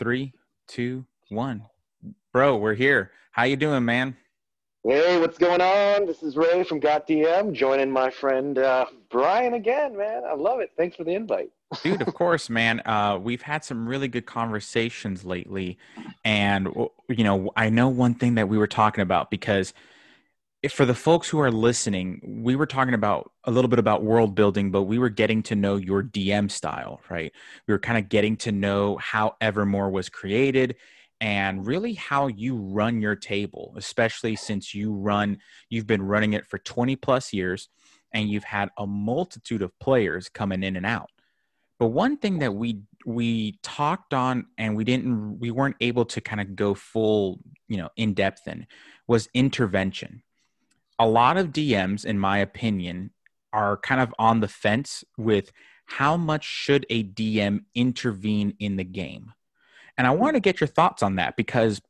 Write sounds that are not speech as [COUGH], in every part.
three, two, one. Bro, we're here. How you doing, man? Hey, what's going on? This is Ray from Got DM, joining my friend uh, Brian again, man. I love it. Thanks for the invite. Dude, of [LAUGHS] course, man. Uh, we've had some really good conversations lately. And, you know, I know one thing that we were talking about because – if for the folks who are listening, we were talking about a little bit about world building, but we were getting to know your DM style, right? We were kind of getting to know how Evermore was created and really how you run your table, especially since you run, you've been running it for 20 plus years and you've had a multitude of players coming in and out. But one thing that we we talked on and we didn't we weren't able to kind of go full, you know, in depth in was intervention a lot of DMs, in my opinion, are kind of on the fence with how much should a DM intervene in the game. And I want to get your thoughts on that because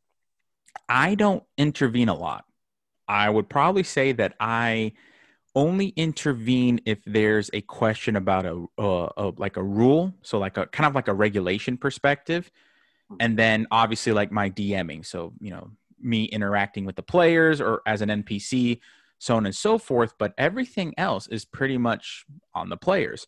I don't intervene a lot. I would probably say that I only intervene if there's a question about a, a, a, like a rule, so like a kind of like a regulation perspective, and then obviously like my DMing. So you know me interacting with the players or as an NPC so on and so forth. But everything else is pretty much on the players.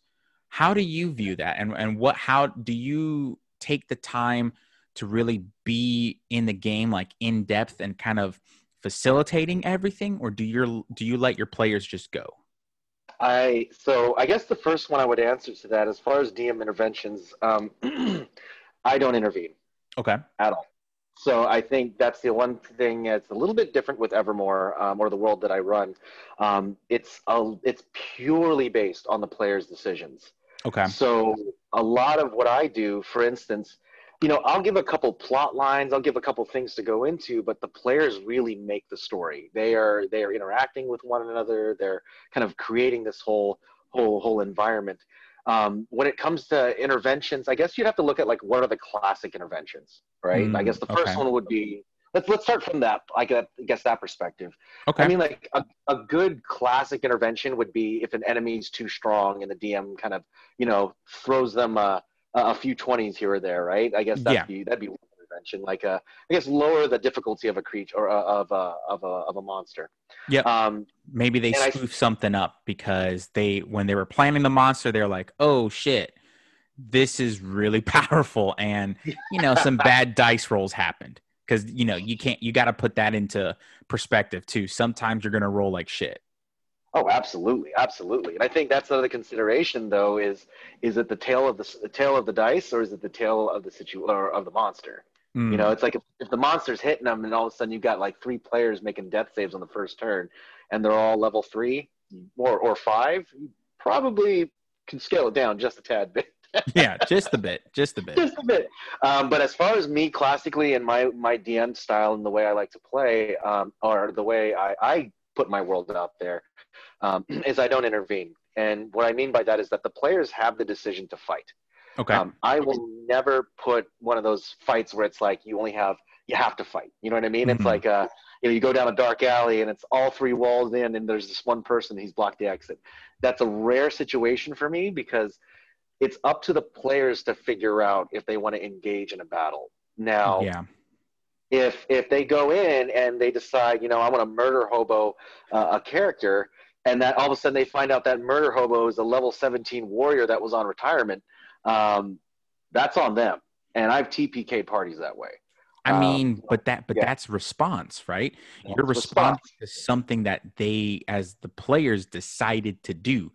How do you view that? And, and what, how do you take the time to really be in the game, like in depth and kind of facilitating everything? Or do your, do you let your players just go? I, so I guess the first one I would answer to that, as far as DM interventions, um, [CLEARS THROAT] I don't intervene. Okay. At all. So I think that's the one thing that's a little bit different with Evermore um, or the world that I run. Um, it's a, it's purely based on the player's decisions. Okay. So a lot of what I do, for instance, you know, I'll give a couple plot lines, I'll give a couple things to go into, but the players really make the story. They are they are interacting with one another. They're kind of creating this whole whole whole environment. Um, when it comes to interventions, I guess you'd have to look at like what are the classic interventions, right? Mm, I guess the first okay. one would be let's let's start from that. I guess that perspective. Okay. I mean, like a, a good classic intervention would be if an enemy's too strong and the DM kind of you know throws them a, a few twenties here or there, right? I guess that'd yeah. be that'd be intervention, like a, uh, I guess lower the difficulty of a creature or uh, of a of a of a monster. Yeah. Um, Maybe they spoof I, something up because they when they were planning the monster, they're like, oh shit, this is really [LAUGHS] powerful, and you know some [LAUGHS] bad dice rolls happened because you know you can't you got to put that into perspective too. Sometimes you're gonna roll like shit. Oh, absolutely, absolutely. And I think that's another consideration, though, is is it the tail of the, the tail of the dice, or is it the tail of the situ or of the monster? Mm. You know, it's like if, if the monster's hitting them, and all of a sudden you've got like three players making death saves on the first turn, and they're all level three or or five, you probably can scale it down just a tad bit. [LAUGHS] yeah, just a bit, just a bit, just a bit. Um, but as far as me classically and my my DM style and the way I like to play, um, or the way I, I put my world out there, um, [CLEARS THROAT] is I don't intervene. And what I mean by that is that the players have the decision to fight. Okay. Um, I will never put one of those fights where it's like you only have you have to fight. You know what I mean? Mm-hmm. It's like uh, you know, you go down a dark alley and it's all three walls in, and there's this one person he's blocked the exit. That's a rare situation for me because it's up to the players to figure out if they want to engage in a battle. Now, yeah. If if they go in and they decide, you know, I want to murder hobo uh, a character, and that all of a sudden they find out that murder hobo is a level 17 warrior that was on retirement um, that's on them. And I've TPK parties that way. I um, mean, um, but that but yeah. that's response, right? That's Your response, response to something that they as the players decided to do.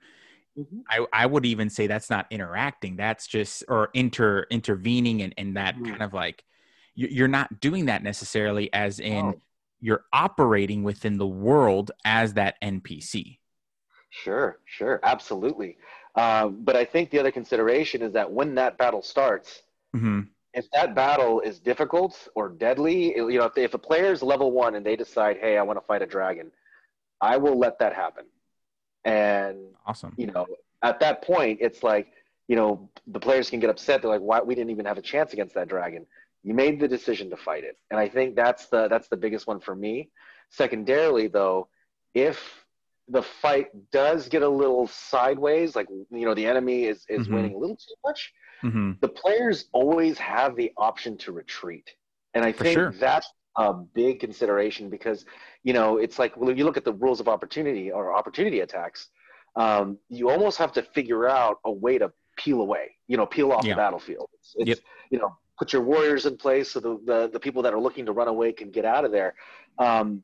Mm-hmm. I, I would even say that's not interacting. That's just or inter intervening and, and that mm-hmm. kind of like you're not doing that necessarily as in oh. you're operating within the world as that NPC. Sure, sure, absolutely. Um, but I think the other consideration is that when that battle starts, mm-hmm. if that battle is difficult or deadly, you know, if, if a player is level one and they decide, hey, I want to fight a dragon, I will let that happen. And awesome, you know, at that point, it's like, you know, the players can get upset. They're like, why we didn't even have a chance against that dragon. You made the decision to fight it, and I think that's the that's the biggest one for me. Secondarily, though, if the fight does get a little sideways. Like you know, the enemy is is mm-hmm. winning a little too much. mm-hmm. the players always have the option to retreat. And I think sure. that's a big consideration because, you know, it's like when you look at the rules of opportunity or opportunity attacks, um, you almost have to figure out a way to peel away, you know, peel off yeah. the battlefield. It's, it's yep. you know, put your warriors in place so the, the, the, people that are looking to run away can get out of there. Um,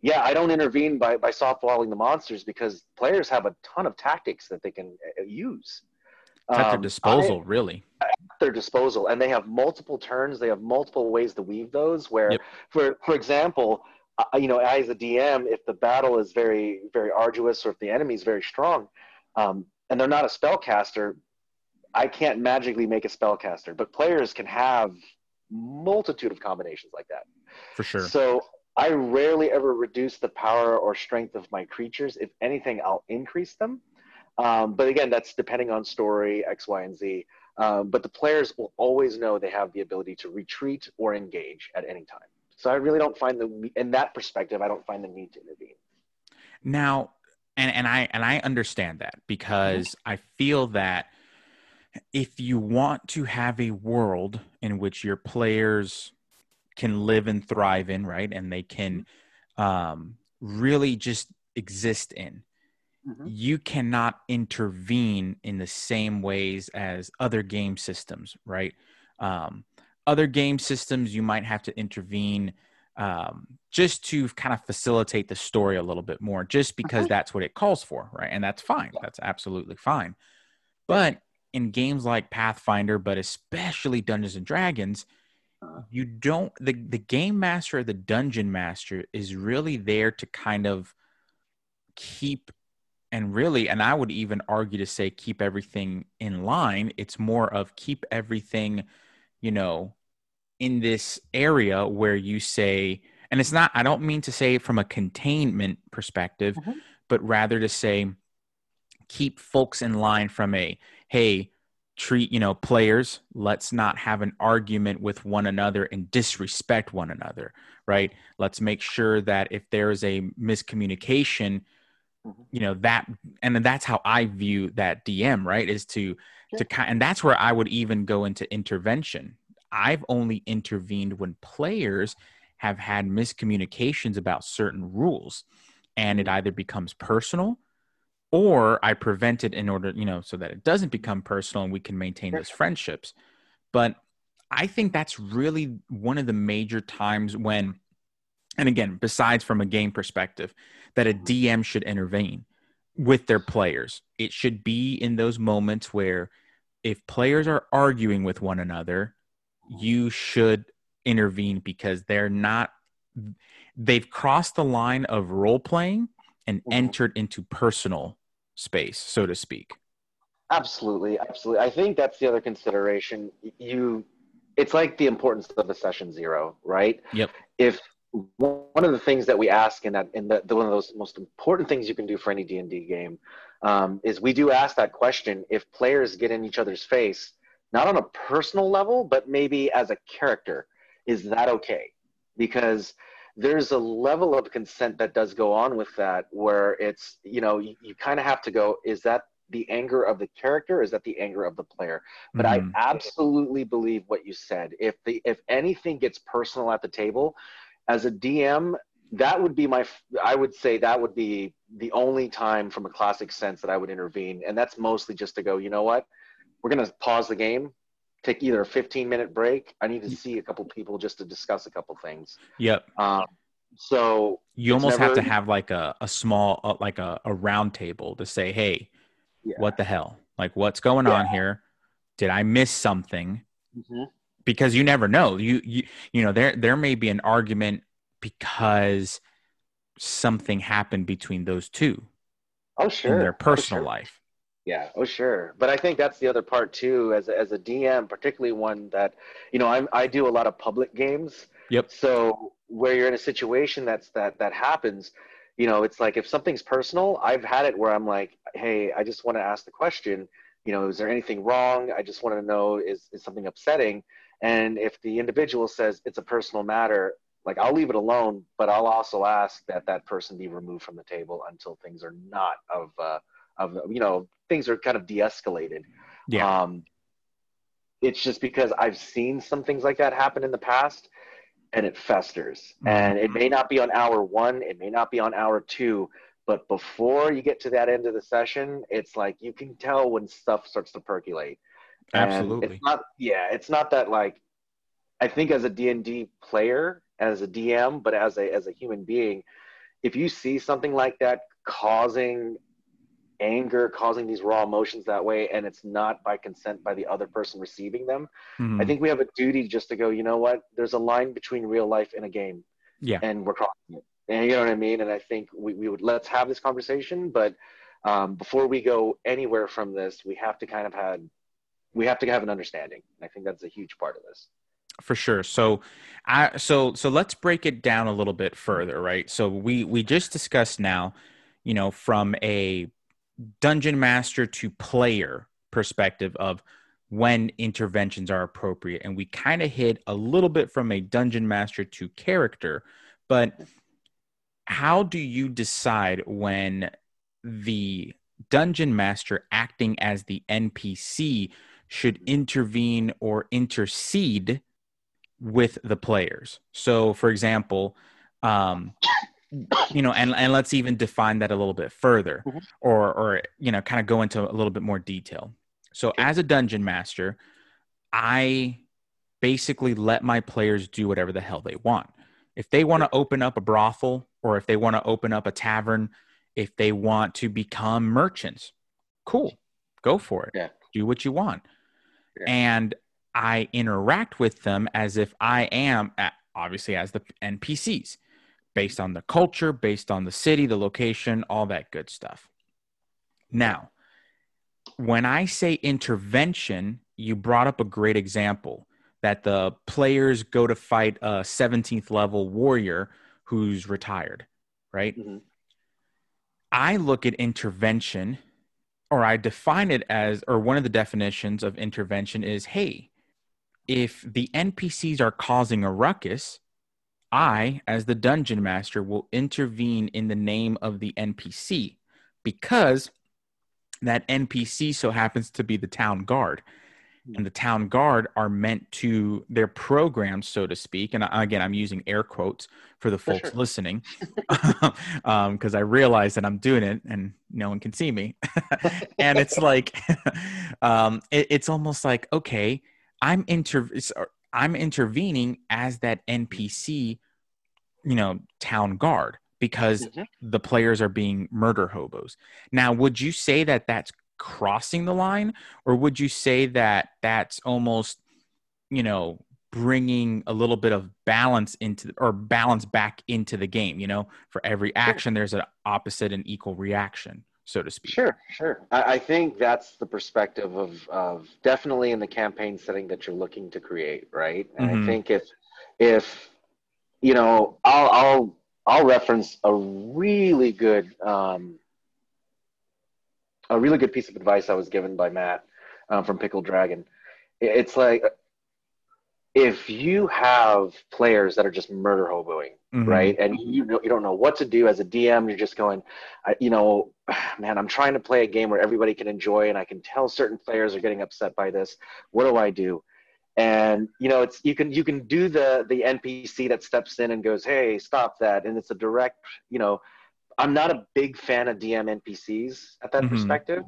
yeah, I don't intervene by, by softballing the monsters because players have a ton of tactics that they can uh, use. At um, their disposal, I, really. At their disposal, and they have multiple turns. They have multiple ways to weave those. Where, yep. for for example, uh, you know, as a DM, if the battle is very very arduous or if the enemy is very strong, um, and they're not a spellcaster, I can't magically make a spellcaster, but players can have multitude of combinations like that. For sure. So I rarely ever reduce the power or strength of my creatures. If anything, I'll increase them. Um, but again, that's depending on story X, Y, and Z. Um, but the players will always know they have the ability to retreat or engage at any time. So I really don't find the in that perspective, I don't find the need to intervene. Now, and and I and I understand that because mm-hmm. I feel that if you want to have a world in which your players can live and thrive in, right, and they can um, really just exist in, mm-hmm. you cannot intervene in the same ways as other game systems, right? Um, other game systems, you might have to intervene um, just to kind of facilitate the story a little bit more, just because mm-hmm. that's what it calls for, right? And that's fine. That's absolutely fine. But in games like Pathfinder, but especially Dungeons and Dragons. You don't the the game master or the dungeon master is really there to kind of keep and really and I would even argue to say keep everything in line. It's more of keep everything, you know, in this area where you say and it's not I don't mean to say from a containment perspective, mm-hmm. but rather to say keep folks in line from a hey, treat, you know, players, let's not have an argument with one another and disrespect one another, right? Let's make sure that if there is a miscommunication, mm-hmm. you know, that and then that's how I view that DM, right? Is to to kind and that's where I would even go into intervention. I've only intervened when players have had miscommunications about certain rules and it mm-hmm. either becomes personal or I prevent it in order, you know, so that it doesn't become personal and we can maintain those friendships. But I think that's really one of the major times when, and again, besides from a game perspective, that a DM should intervene with their players. It should be in those moments where if players are arguing with one another, you should intervene because they're not, they've crossed the line of role playing and mm-hmm. entered into personal space, so to speak. Absolutely, absolutely. I think that's the other consideration. You, it's like the importance of a session zero, right? Yep. If one of the things that we ask in that in the, the one of those most important things you can do for any D and D game um, is we do ask that question: if players get in each other's face, not on a personal level, but maybe as a character, is that okay? Because there's a level of consent that does go on with that where it's you know you, you kind of have to go is that the anger of the character? Is that the anger of the player? But mm-hmm. i absolutely believe what you said. If the if anything gets personal at the table as a dm that would be my i would say that would be the only time from a classic sense that i would intervene. And that's mostly just to go you know what? We're going to pause the game take either a 15 minute break. I need to see a couple people just to discuss a couple things. Yep. Um, so you almost never, have to have like a, a small, uh, like a, a round table to say, Hey, yeah. what the hell? Like what's going yeah. on here? Did I miss something? Mm-hmm. Because you never know. You, you, you know, there, there may be an argument because something happened between those two. Oh, sure. In their personal oh, sure. life. Yeah, oh sure. But I think that's the other part too, as a, as a DM, particularly one that, you know, I'm, I do a lot of public games. Yep. So where you're in a situation that's that that happens, you know, it's like if something's personal, I've had it where I'm like, hey, I just want to ask the question, you know, is there anything wrong? I just want to know is is something upsetting? And if the individual says it's a personal matter, like I'll leave it alone, but I'll also ask that that person be removed from the table until things are not of uh, of you know things are kind of de-escalated yeah um, it's just because I've seen some things like that happen in the past and it festers. Mm-hmm. And it may not be on hour one, it may not be on hour two, but before you get to that end of the session, it's like you can tell when stuff starts to percolate. Absolutely. And it's not yeah, it's not that like I think as a D&D player, as a DM, but as a as a human being, if you see something like that causing anger, causing these raw emotions that way, and it's not by consent by the other person receiving them, mm-hmm. I think we have a duty just to go, you know what? There's a line between real life and a game. Yeah. And we're crossing it. And you know what I mean? And I think we, we would let's have this conversation, but um, before we go anywhere from this, we have to kind of had we have to have an understanding. And I think that's a huge part of this for sure so i so so let's break it down a little bit further right so we we just discussed now you know from a dungeon master to player perspective of when interventions are appropriate and we kind of hit a little bit from a dungeon master to character but how do you decide when the dungeon master acting as the npc should intervene or intercede with the players. So, for example, um, you know, and and let's even define that a little bit further, mm-hmm. or or you know, kind of go into a little bit more detail. So, as a dungeon master, I basically let my players do whatever the hell they want. If they want to open up a brothel, or if they want to open up a tavern, if they want to become merchants, cool, go for it. Yeah. Do what you want. Yeah. And I interact with them as if I am, obviously, as the NPCs, based on the culture, based on the city, the location, all that good stuff. Now, when I say intervention, you brought up a great example that the players go to fight a 17th level warrior who's retired, right? Mm-hmm. I look at intervention or I define it as, or one of the definitions of intervention is hey, if the NPCs are causing a ruckus, I, as the dungeon master, will intervene in the name of the NPC because that NPC so happens to be the town guard. And the town guard are meant to, their programs, so to speak. And again, I'm using air quotes for the folks for sure. listening because [LAUGHS] um, I realize that I'm doing it and no one can see me. [LAUGHS] and it's like, [LAUGHS] um, it, it's almost like, okay, I'm inter I'm intervening as that NPC, you know, town guard because mm-hmm. the players are being murder hobos. Now, would you say that that's crossing the line, or would you say that that's almost, you know, bringing a little bit of balance into or balance back into the game? You know, for every action, there's an opposite and equal reaction so to speak. Sure, sure. I, I, think that's the perspective of, of definitely in the campaign setting that you're looking to create, right? And mm-hmm. I think if if you know, I'll I'll I'll reference a really good um, a really good piece of advice I was given by Matt um, from Pickle Dragon. It's like if you have players that are just murder hoboing, mm-hmm. right, and you know, you don't know what to do as a DM, you're just going, you know, [SIGHS] man, I'm trying to play a game where everybody can enjoy, and I can tell certain players are getting upset by this. What do I do? And you know, it's you can you can do the the NPC that steps in and goes, hey, stop that, and it's a direct, you know. I'm not a big fan of DM NPCs at that mm-hmm. perspective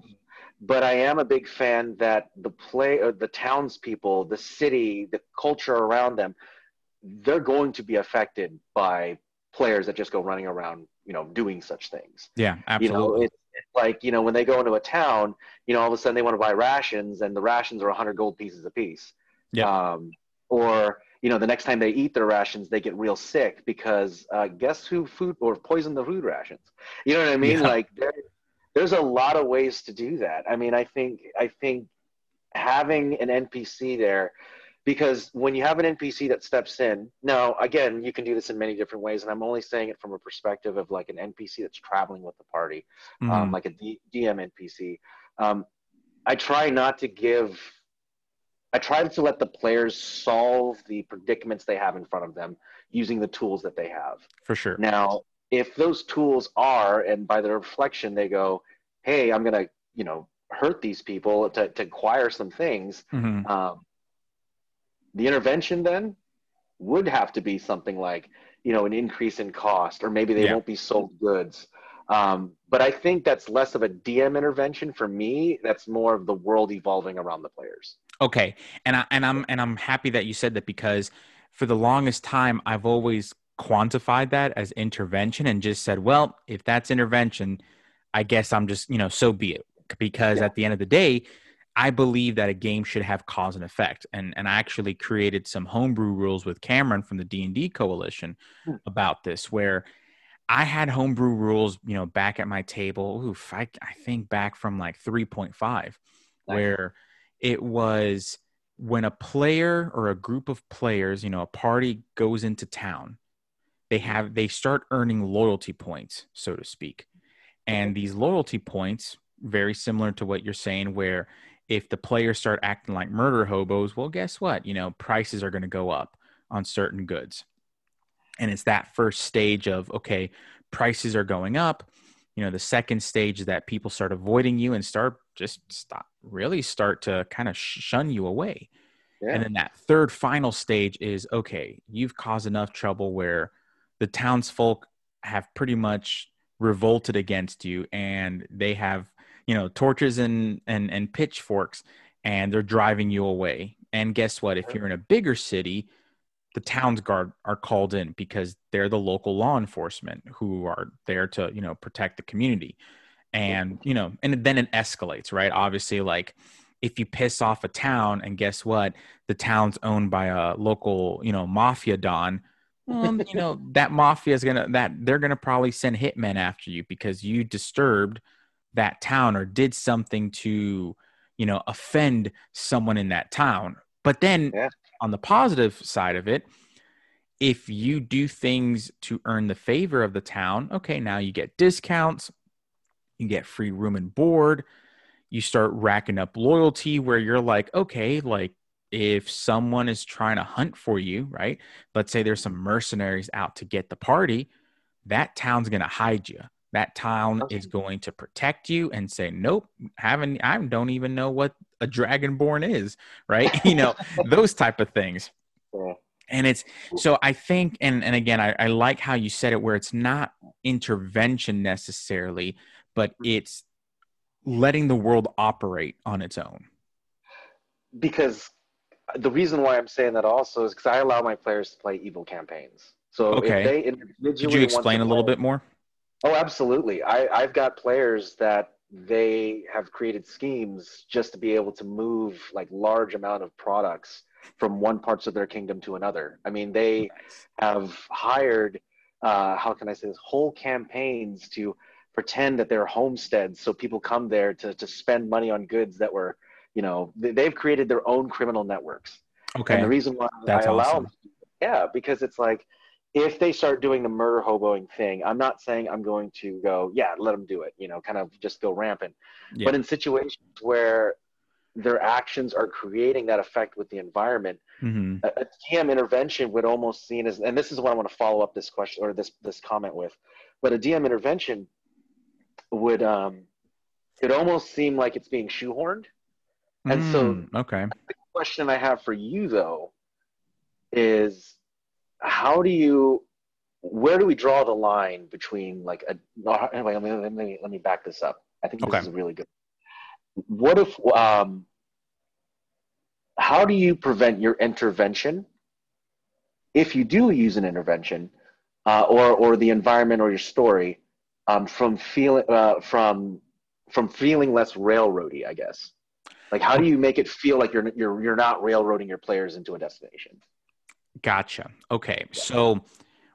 but I am a big fan that the play or the townspeople, the city, the culture around them, they're going to be affected by players that just go running around, you know, doing such things. Yeah, absolutely. You know, it's, it's like you know when they go into a town, you know, all of a sudden they want to buy rations, and the rations are 100 gold pieces a piece. Yeah. Um, or you know, the next time they eat their rations, they get real sick because uh, guess who food or poison the food rations? You know what I mean? Yeah. Like there's a lot of ways to do that. I mean, I think I think having an NPC there because when you have an NPC that steps in, now again, you can do this in many different ways, and I'm only saying it from a perspective of like an NPC that's traveling with the party, um, mm-hmm. um, like a D- DM NPC. Um, I try not to give. I try to let the players solve the predicaments they have in front of them using the tools that they have. For sure. Now, if those tools are, and by the reflection they go, hey, I'm gonna, you know, hurt these people to, to acquire some things. Mm-hmm. Um, The intervention then would have to be something like, you know, an increase in cost, or maybe they yeah. won't be sold goods. Um, but I think that's less of a DM intervention for me. That's more of the world evolving around the players. Okay, and I and I'm and I'm happy that you said that because for the longest time I've always quantified that as intervention and just said, well, if that's intervention, I guess I'm just you know so be it. Because yeah. at the end of the day, I believe that a game should have cause and effect, and and I actually created some homebrew rules with Cameron from the D and D Coalition hmm. about this, where I had homebrew rules, you know, back at my table. Oof, I, I think back from like 3.5, nice. where it was when a player or a group of players, you know, a party goes into town, they have they start earning loyalty points, so to speak. And these loyalty points, very similar to what you're saying, where if the players start acting like murder hobos, well, guess what? You know, prices are going to go up on certain goods. And it's that first stage of, okay, prices are going up. You know, the second stage is that people start avoiding you and start just stop, really start to kind of shun you away. Yeah. And then that third final stage is, okay, you've caused enough trouble where the townsfolk have pretty much revolted against you and they have you know torches and and and pitchforks and they're driving you away. And guess what? If you're in a bigger city the towns guard are called in because they're the local law enforcement who are there to you know protect the community. And you know and then it escalates right? Obviously like if you piss off a town and guess what? The town's owned by a local you know mafia don well, you know that mafia is gonna that they're gonna probably send hitmen after you because you disturbed that town or did something to you know offend someone in that town but then yeah. on the positive side of it if you do things to earn the favor of the town okay now you get discounts you get free room and board you start racking up loyalty where you're like okay like if someone is trying to hunt for you right? Let's say there's some mercenaries out to get the party that town's going to hide you. That town is going to protect you and say nope haven't i don't even know what a dragonborn is right? [LAUGHS] You know [LAUGHS] those type of things. Yeah. and it's so i think and and again I, I like how you said it where it's not intervention necessarily but mm-hmm. it's letting the world operate on its own. Because the reason why i'm saying that also is because i allow my players to play evil campaigns so okay. if they individually could you explain a little play, bit more Oh, absolutely. I, I've got players that they have created schemes just to be able to move like large amount of products from one parts of their kingdom to another. I mean, they nice. have hired, uh, how can I say this, whole campaigns to pretend that they're homesteads. So people come there to, to spend money on goods that were, you know, they've created their own criminal networks. Okay. And the reason why That's I allow awesome. them, yeah, because it's like, if they start doing the murder hoboing thing, I'm not saying I'm going to go, yeah, let them do it, you know, kind of just go rampant. Yeah. But in situations where their actions are creating that effect with the environment, mm-hmm. a, DM intervention would almost seen as, and this is what I want to follow up this question or this this comment with, but a DM intervention would um, it almost seem like it's being shoehorned. And mm, so, okay, the question I have for you though is how do you where do we draw the line between like a anyway let me let me, let me back this up. I think this okay. is really good what if um how do you prevent your intervention if you do use an intervention uh, or or the environment or your story um, from feeling uh, from from feeling less railroady i guess like how do you make it feel like you're you're you're not railroading your players into a destination Gotcha. Okay. So,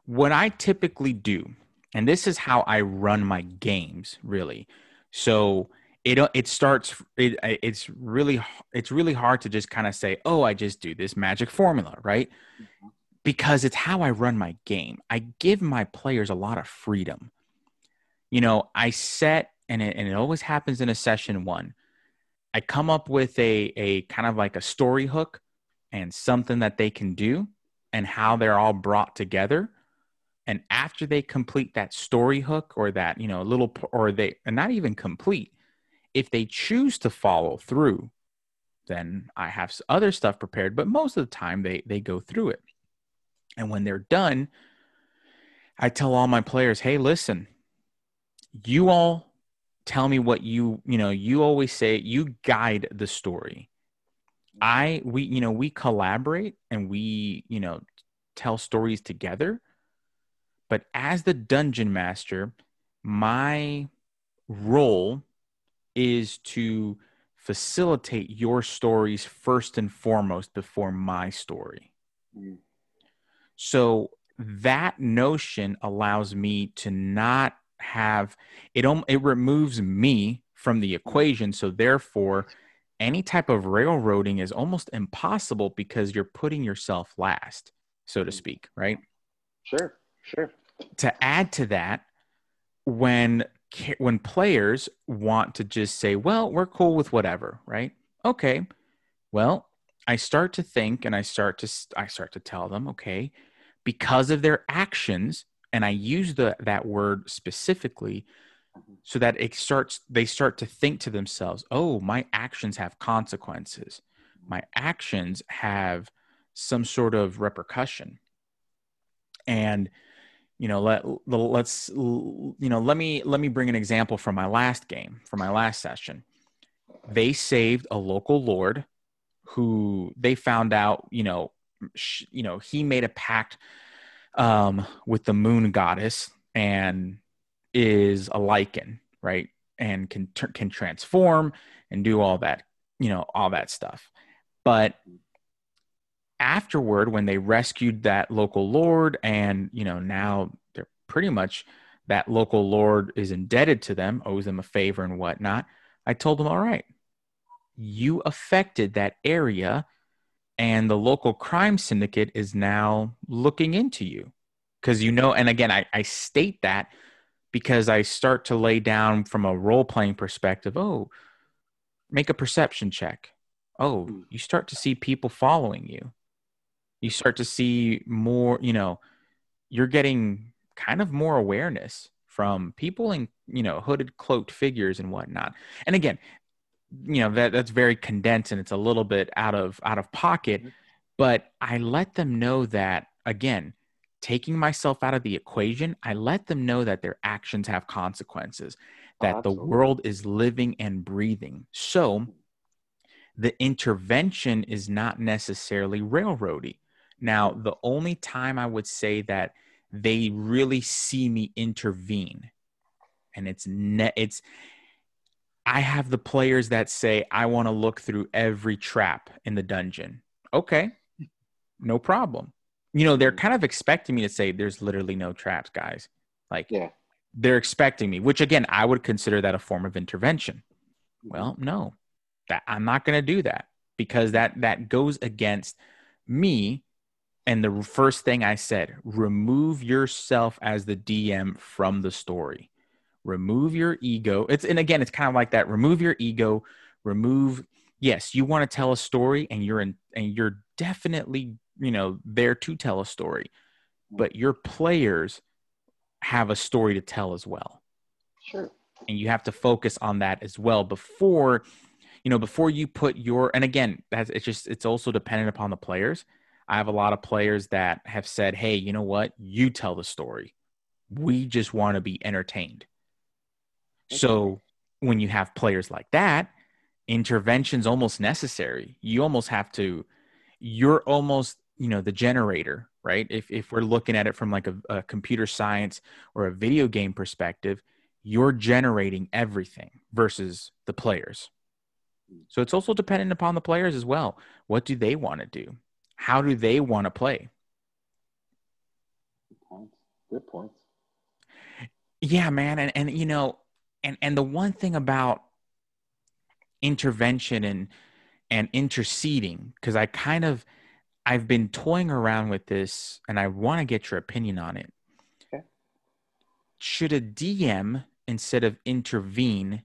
what I typically do, and this is how I run my games, really. So it it starts. It, it's really it's really hard to just kind of say, oh, I just do this magic formula, right? Mm-hmm. Because it's how I run my game. I give my players a lot of freedom. You know, I set, and it, and it always happens in a session one. I come up with a a kind of like a story hook and something that they can do and how they're all brought together and after they complete that story hook or that you know a little or they and not even complete if they choose to follow through then I have other stuff prepared, but most of the time they they go through it. And when they're done, I tell all my players, "Hey, listen. You all tell me what you, you know, you always say you guide the story. I we, you know, we collaborate and we, you know, tell stories together. But as the dungeon master, my role is to facilitate your stories first and foremost before my story. Mm. So that notion allows me to not have it it removes me from the equation so therefore any type of railroading is almost impossible because you're putting yourself last so to speak right sure sure to add to that when when players want to just say, well, we're cool with whatever, right? Okay. Well, I start to think and I start to I start to tell them, okay, because of their actions, and I use the that word specifically mm-hmm. so that it starts they start to think to themselves, oh, my actions have consequences. My actions have some sort of repercussion. And you know let let's you know let me let me bring an example from my last game from my last session they saved a local lord who they found out you know sh- you know he made a pact um with the moon goddess and is a lycan right? And can can transform and do all that you know all that stuff. But afterward when they rescued that local lord and you know now they're pretty much that local lord is indebted to them owes them a favor and whatnot i told them all right you affected that area and the local crime syndicate is now looking into you because you know and again I, I state that because i start to lay down from a role playing perspective oh make a perception check oh hmm. you start to see people following you you start to see more, you know, you're getting kind of more awareness from people in, you know, hooded, cloaked figures and whatnot. And again, you know, that that's very condensed and it's a little bit out of out of pocket, mm-hmm. but I let them know that again, taking myself out of the equation, I let them know that their actions have consequences, that oh, the world is living and breathing. So the intervention is not necessarily railroady. Now, the only time I would say that they really see me intervene, and it's net, it's I have the players that say I want to look through every trap in the dungeon. Okay, no problem. You know, they're mm-hmm. kind of expecting me to say there's literally no traps, guys. Like, yeah. they're expecting me, which again, I would consider that a form of intervention. Mm-hmm. Well, no, that I'm not going to do that because that that goes against me and the first thing I said, remove yourself as the DM from the story. Remove your ego. It's and again, it's kind of like that. Remove your ego. Remove. Yes, you want to tell a story, and you're in, and you're definitely you know there to tell a story, but your players have a story to tell as well. Sure. And you have to focus on that as well before, you know, before you put your. And again, that's it's just it's also dependent upon the players I have a lot of players that have said, hey, you know what? You tell the story. We just want to be entertained. So when you have players like that, intervention's almost necessary. You almost have to, you're almost, you know, the generator, right? If, if we're looking at it from like a, a computer science or a video game perspective, you're generating everything versus the players. So it's also dependent upon the players as well. What do they want to do? how do they want to play? Good point. Good point. Yeah, man, and and you know, and and the one thing about intervention and and interceding because I kind of I've been toying around with this and I want to get your opinion on it. Okay. Should a DM instead of intervene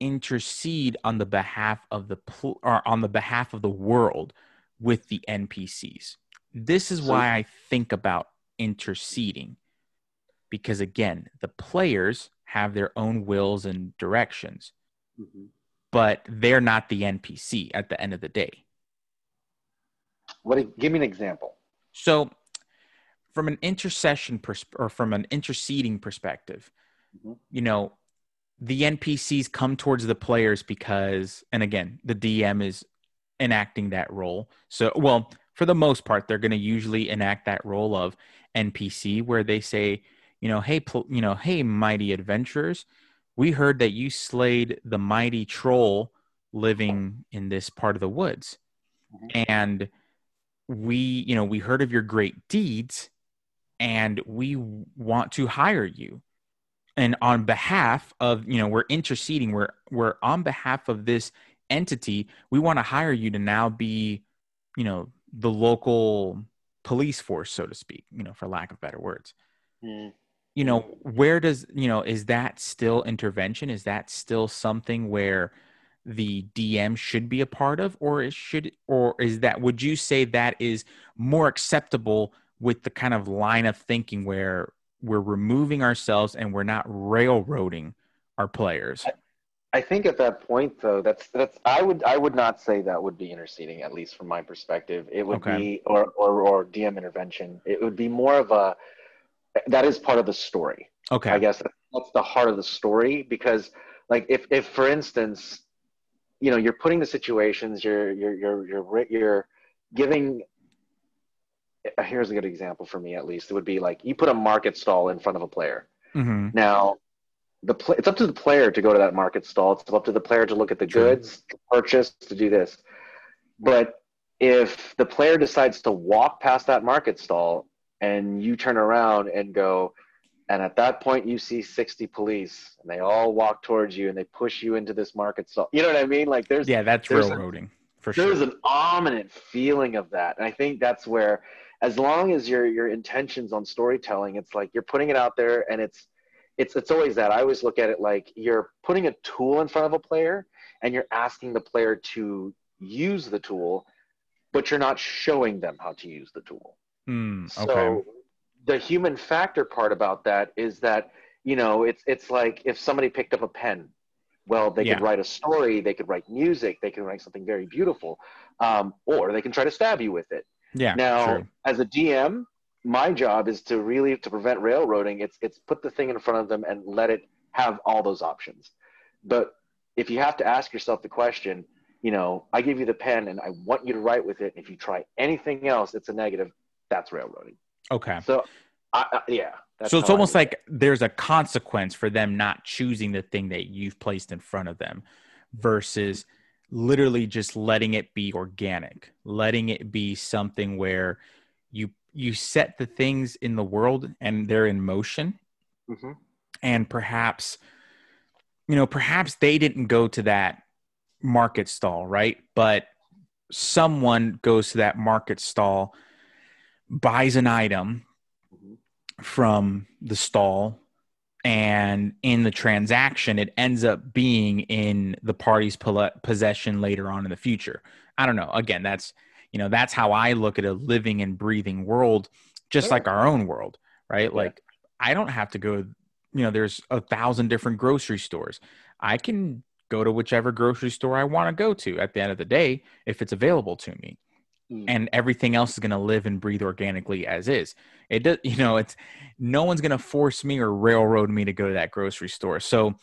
intercede on the behalf of the pl- or on the behalf of the world with the NPCs. This is why I think about interceding because again, the players have their own wills and directions. Mm-hmm. but they're not the NPC at the end of the day. What? Give me an example. So, from an intercession pers- or from an interceding perspective, mm-hmm. you know, the NPCs come towards the players because, and again, the DM is enacting that role. So, well, for the most part, they're going to usually enact that role of NPC where they say, you know, hey, you know, hey, mighty adventurers, we heard that you slayed the mighty troll living in this part of the woods. Mm-hmm. And we, you know, we heard of your great deeds and we want to hire you. And on behalf of, you know, we're interceding, we're we're on behalf of this entity, we want to hire you to now be, you know, the local police force, so to speak, you know, for lack of better words. Mm you know where does you know is that still intervention? Is that still something where the dm should be a part of or it should or is that would you say that is more acceptable with the kind of line of thinking where we're removing ourselves and we're not railroading our players? I think at that point though that's that's i would i would not say that would be interceding at least from my perspective. It would okay. be or, or or dm intervention. It would be more of a that is part of the story. Okay. I guess that's the heart of the story because like if if for instance, you know, you're putting the situations, you're you're you're you're you're giving uh, here's a good example for me at least. It would be like you put a market stall in front of a player. Mm-hmm. Now, the pl- it's up to the player to go to that market stall. It's up to the player to look at the True. goods, to purchase, to do this. But if the player decides to walk past that market stall and you turn around and go and at that point you see 60 police and they all walk towards you and they push you into this market so you know what i mean? Like there's yeah that's there's railroading a, for sure. there's an ominous feeling of that and i think that's where as long as your your intentions on storytelling it's like you're putting it out there and it's it's it's always that. I always look at it like you're putting a tool in front of a player and you're asking the player to use the tool but you're not showing them how to use the tool Mm, okay. So the human factor part about that is that you know it's it's like if somebody picked up a pen well they yeah. could write a story they could write music they can write something very beautiful um, or they can try to stab you with it yeah now true. as a dm my job is to really to prevent railroading it's it's put the thing in front of them and let it have all those options but if you have to ask yourself the question you know i give you the pen and i want you to write with it if you try anything else it's a negative that's railroading. Okay. So, I, yeah. so it's almost like there's a consequence for them not choosing the thing that you've placed in front of them versus literally just letting it be organic, letting it be something where you you set the things in the world and they're in motion. Mm-hmm. And perhaps you know, perhaps they didn't go to that market stall, right? But someone goes to that market stall buys an item mm-hmm. from the stall and in the transaction it ends up being in the party's possession later on in the future. I don't know. Again that's you know that's how i look at a living and breathing world just like our own world right? Yeah. like i don't have to go you know there's a thousand different grocery stores. I can go to whichever grocery store i want to go to at the end of the day if it's available to me mm. and everything else is going to live and breathe organically as is. It does, [LAUGHS] you know, it's no one's going to force me or railroad me to go to that grocery store. So,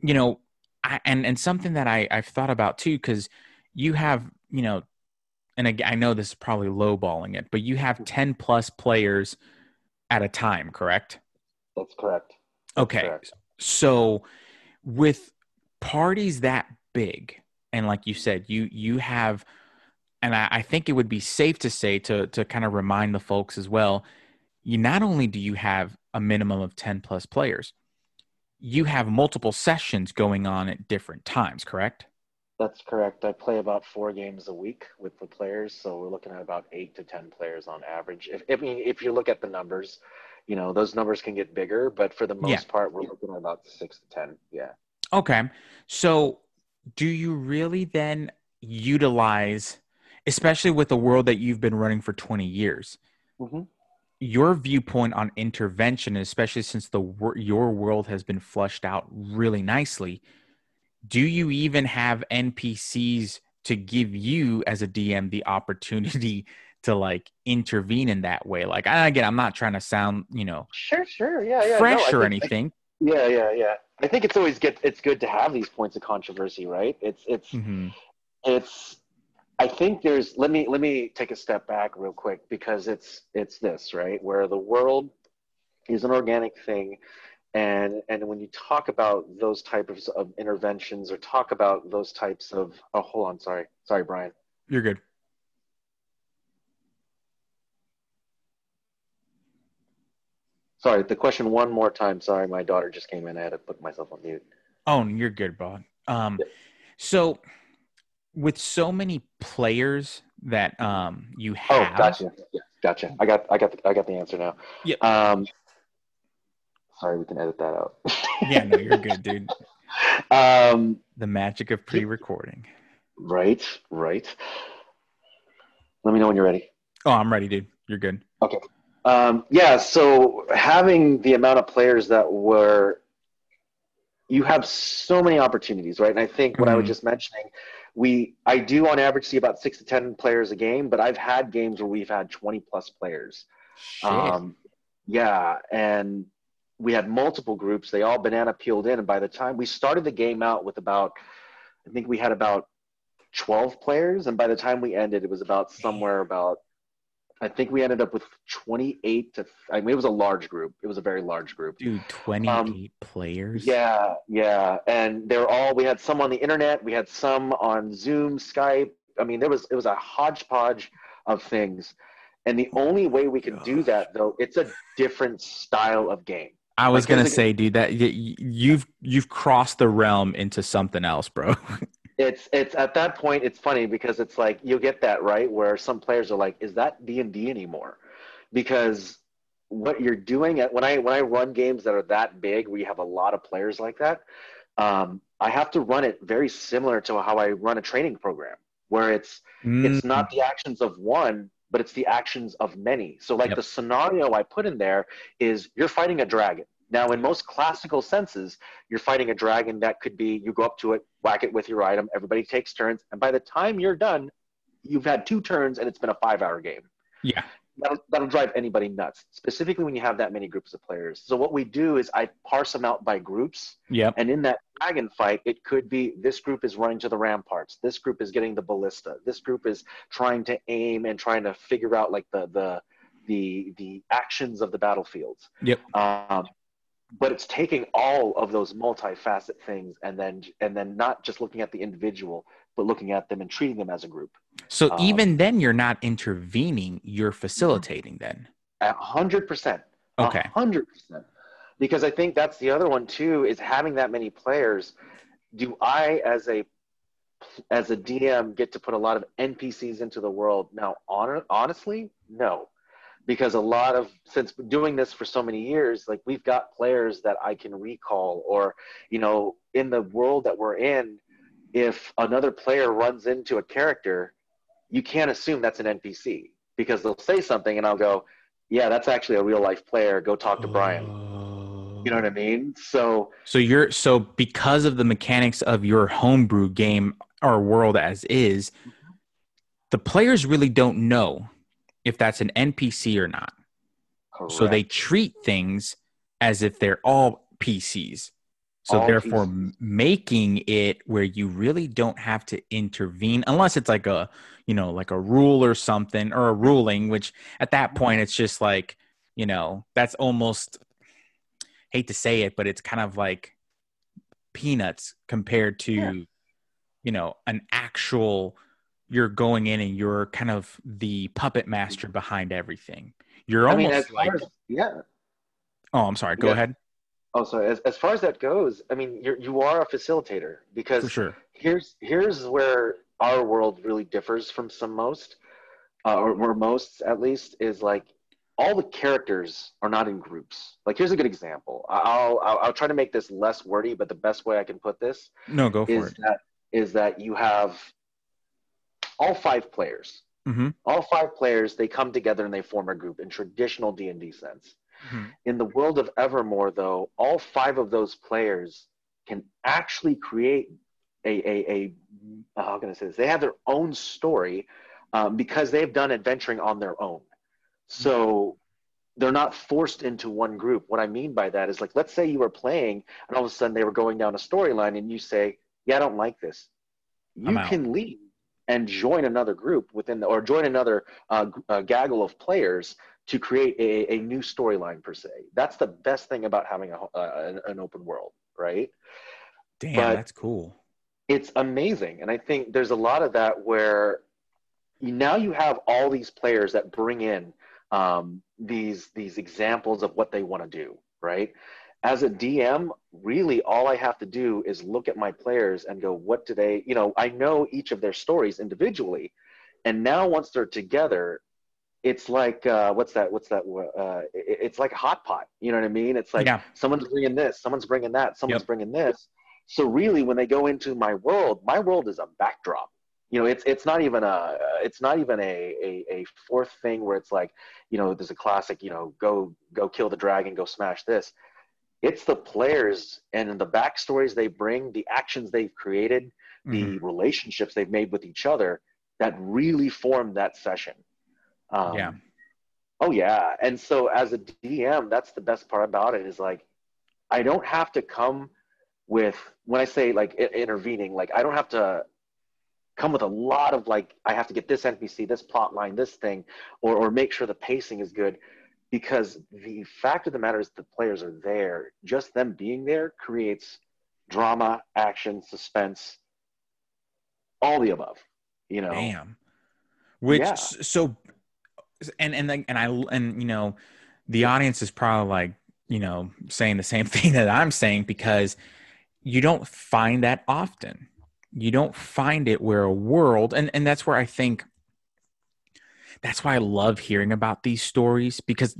you know, I, and and something that I I've thought about too because you have you know, and I know this is probably lowballing it, but you have mm. ten plus players at a time, correct? That's correct. That's okay, correct. so with parties that big and like you said you you have and I, I, think it would be safe to say to to kind of remind the folks as well you not only do you have a minimum of 10 plus players you have multiple sessions going on at different times correct? That's correct. I play about four games a week with the players so we're looking at about eight to ten players on average. If, i mean if you look at the numbers you know those numbers can get bigger but for the most yeah. part we're looking at about six to ten yeah. Okay. So do you really then utilize especially with the world that you've been running for 20 years. Mm-hmm. Your viewpoint on intervention, especially since the your world has been flushed out really nicely, do you even have npcs to give you as a dm the opportunity [LAUGHS] to like intervene in that way like again i'm not trying to sound you know Sure, sure, yeah, yeah. fresh no, or think- anything Yeah, yeah, yeah. I think it's always good. it's good to have these points of controversy, right? It's it's Mhm. it's I think there's let me let me take a step back real quick because it's it's this, right? Where the world is an organic thing and and when you talk about those types of, interventions or talk about those types of oh hold on, sorry. Sorry, Brian. you're good Sorry, the question one more time. Sorry, my daughter just came in. I had to put myself on mute. Oh, you're good, bud. Um, so with so many players that um you have. Oh, gotcha. Yeah, gotcha. I got I got the, I got the answer now. Yeah. Um sorry, we can edit that out. [LAUGHS] yeah, no, you're good, dude. [LAUGHS] um The magic of pre-recording. right, right. Let me know when you're ready. Oh, I'm ready, dude. You're good. Okay. Um, yeah, so having the amount of players that were, you have so many opportunities, right? And I think what I was Mhm. just mentioning, we, I do on average see about six to 10 players a game, but I've had games where we've had 20 plus players. Um, yeah, and we had multiple groups. They all banana peeled in, and by the time we started the game out with about, I think we had about twelve players, and by the time we ended, it was about somewhere about. I think we ended up with twenty-eight to. I mean, it was a large group. It was a very large group. dude, 28 players. um, Yeah, yeah, and they're all. We had some on the internet. We had some on Zoom, Skype. I mean, there was it was a hodgepodge of things, and the only way we could do that though, it's a different style of game. I was Like, gonna say, dude, that y- you've you've crossed the realm into something else, bro. [LAUGHS] It's it's at that point it's funny because it's like you'll get that right where some players are like, is that D and D anymore? Because what you're doing at when I when I run games that are that big, we have a lot of players like that. Um, I have to run it very similar to how I run a training program, where it's it's Mm, not the actions of one, but it's the actions of many. So, like Yep. the scenario I put in there is you're fighting a dragon. Now, in most classical senses, you're fighting a dragon that could be you go up to it, whack it with your item, everybody takes turns, and by the time you're done, you've had two turns and it's been a five hour game. yeah. That'll, that'll drive anybody nuts, specifically when you have that many groups of players. So, what we do is I parse them out by groups. Yep. And in that dragon fight, it could be this group is running to the ramparts. This group is getting the ballista. This group is trying to aim and trying to figure out like the the the the actions of the battlefields. Yep. Um, but it's taking all of those multifaceted things and then and then not just looking at the individual, but looking at them and treating them as a group. So Um, even then, you're not intervening; you're facilitating. Then. A hundred percent. Okay. A hundred percent. Because I think that's the other one too is having that many players. Do I, as a as a DM, get to put a lot of NPCs into the world? Now, hon- honestly, no, because a lot of since doing this for so many years, like we've got players that I can recall, or you know, in the world that we're in, if another player runs into a character, you can't assume that's an NPC because they'll say something and I'll go, yeah, that's actually a real life player. Go talk to Brian. Oh. You know what I mean? So So you're so because of the mechanics of your homebrew game or world as is, the players really don't know if that's an NPC or not. So they treat things as if they're all PCs. So All therefore, PCs. making it where you really don't have to intervene unless it's like a you know like a rule or something or a ruling. Which at that mm-hmm. point it's just like you know that's almost hate to say it, but it's kind of like peanuts compared to Yeah. you know an actual you're going in and you're kind of the puppet master behind everything. You're I almost mean, like as, yeah. oh, I'm sorry. Go Yeah. ahead. Oh, sorry. As, as far as that goes, I mean, you're, you are a facilitator because For sure. here's here's where our world really differs from some most, uh, or where most at least is like all the characters are not in groups. Like here's a good example. I'll I'll, I'll try to make this less wordy, but the best way I can put this No, go for is it. that is that you have all five players. Mhm. All five players they come together and they form a group in traditional D and D sense. Mhm. In the world of Evermore, though, all five of those players can actually create a a, a uh, how can I say this? They have their own story um, because they've done adventuring on their own. So they're not forced into one group. What I mean by that is like, let's say you were playing and all of a sudden they were going down a storyline and you say, yeah, I don't like this. You can leave and join another group within the, or join another uh, uh, gaggle of players to create a, a new storyline per se. That's the best thing about having a, uh, an open world, right? Damn, but that's cool. It's amazing. And I think there's a lot of that where now you have all these players that bring in um, these these examples of what they want to do, right? As a DM, really all I have to do is look at my players and go, what do they, you know, I know each of their stories individually. And now once they're together, it's like uh, what's that? What's that? Uh, it's like a hot pot. You know what I mean? It's like yeah. someone's bringing this, someone's bringing that, someone's yep. bringing this. So really, when they go into my world, my world is a backdrop you know it's it's not even a it's not even a, a, a fourth thing where it's like you know there's a classic you know go go kill the dragon go smash this it's the players and the backstories they bring the actions they've created the mm-hmm. relationships they've made with each other that really form that session. Um, yeah. Oh yeah. And so as a dm that's the best part about it is like i don't have to come with when i say like intervening like i don't have to come with a lot of like i have to get this npc this plot line this thing or, or make sure the pacing is good because the fact of the matter is the players are there. Just them being there creates drama action suspense all the above you know? Damn. Which yeah. so and and and i and you know the audience is probably like you know saying the same [LAUGHS] thing that i'm saying because you don't find that often. You don't find it where a world and and that's where i think that's why i love hearing about these stories because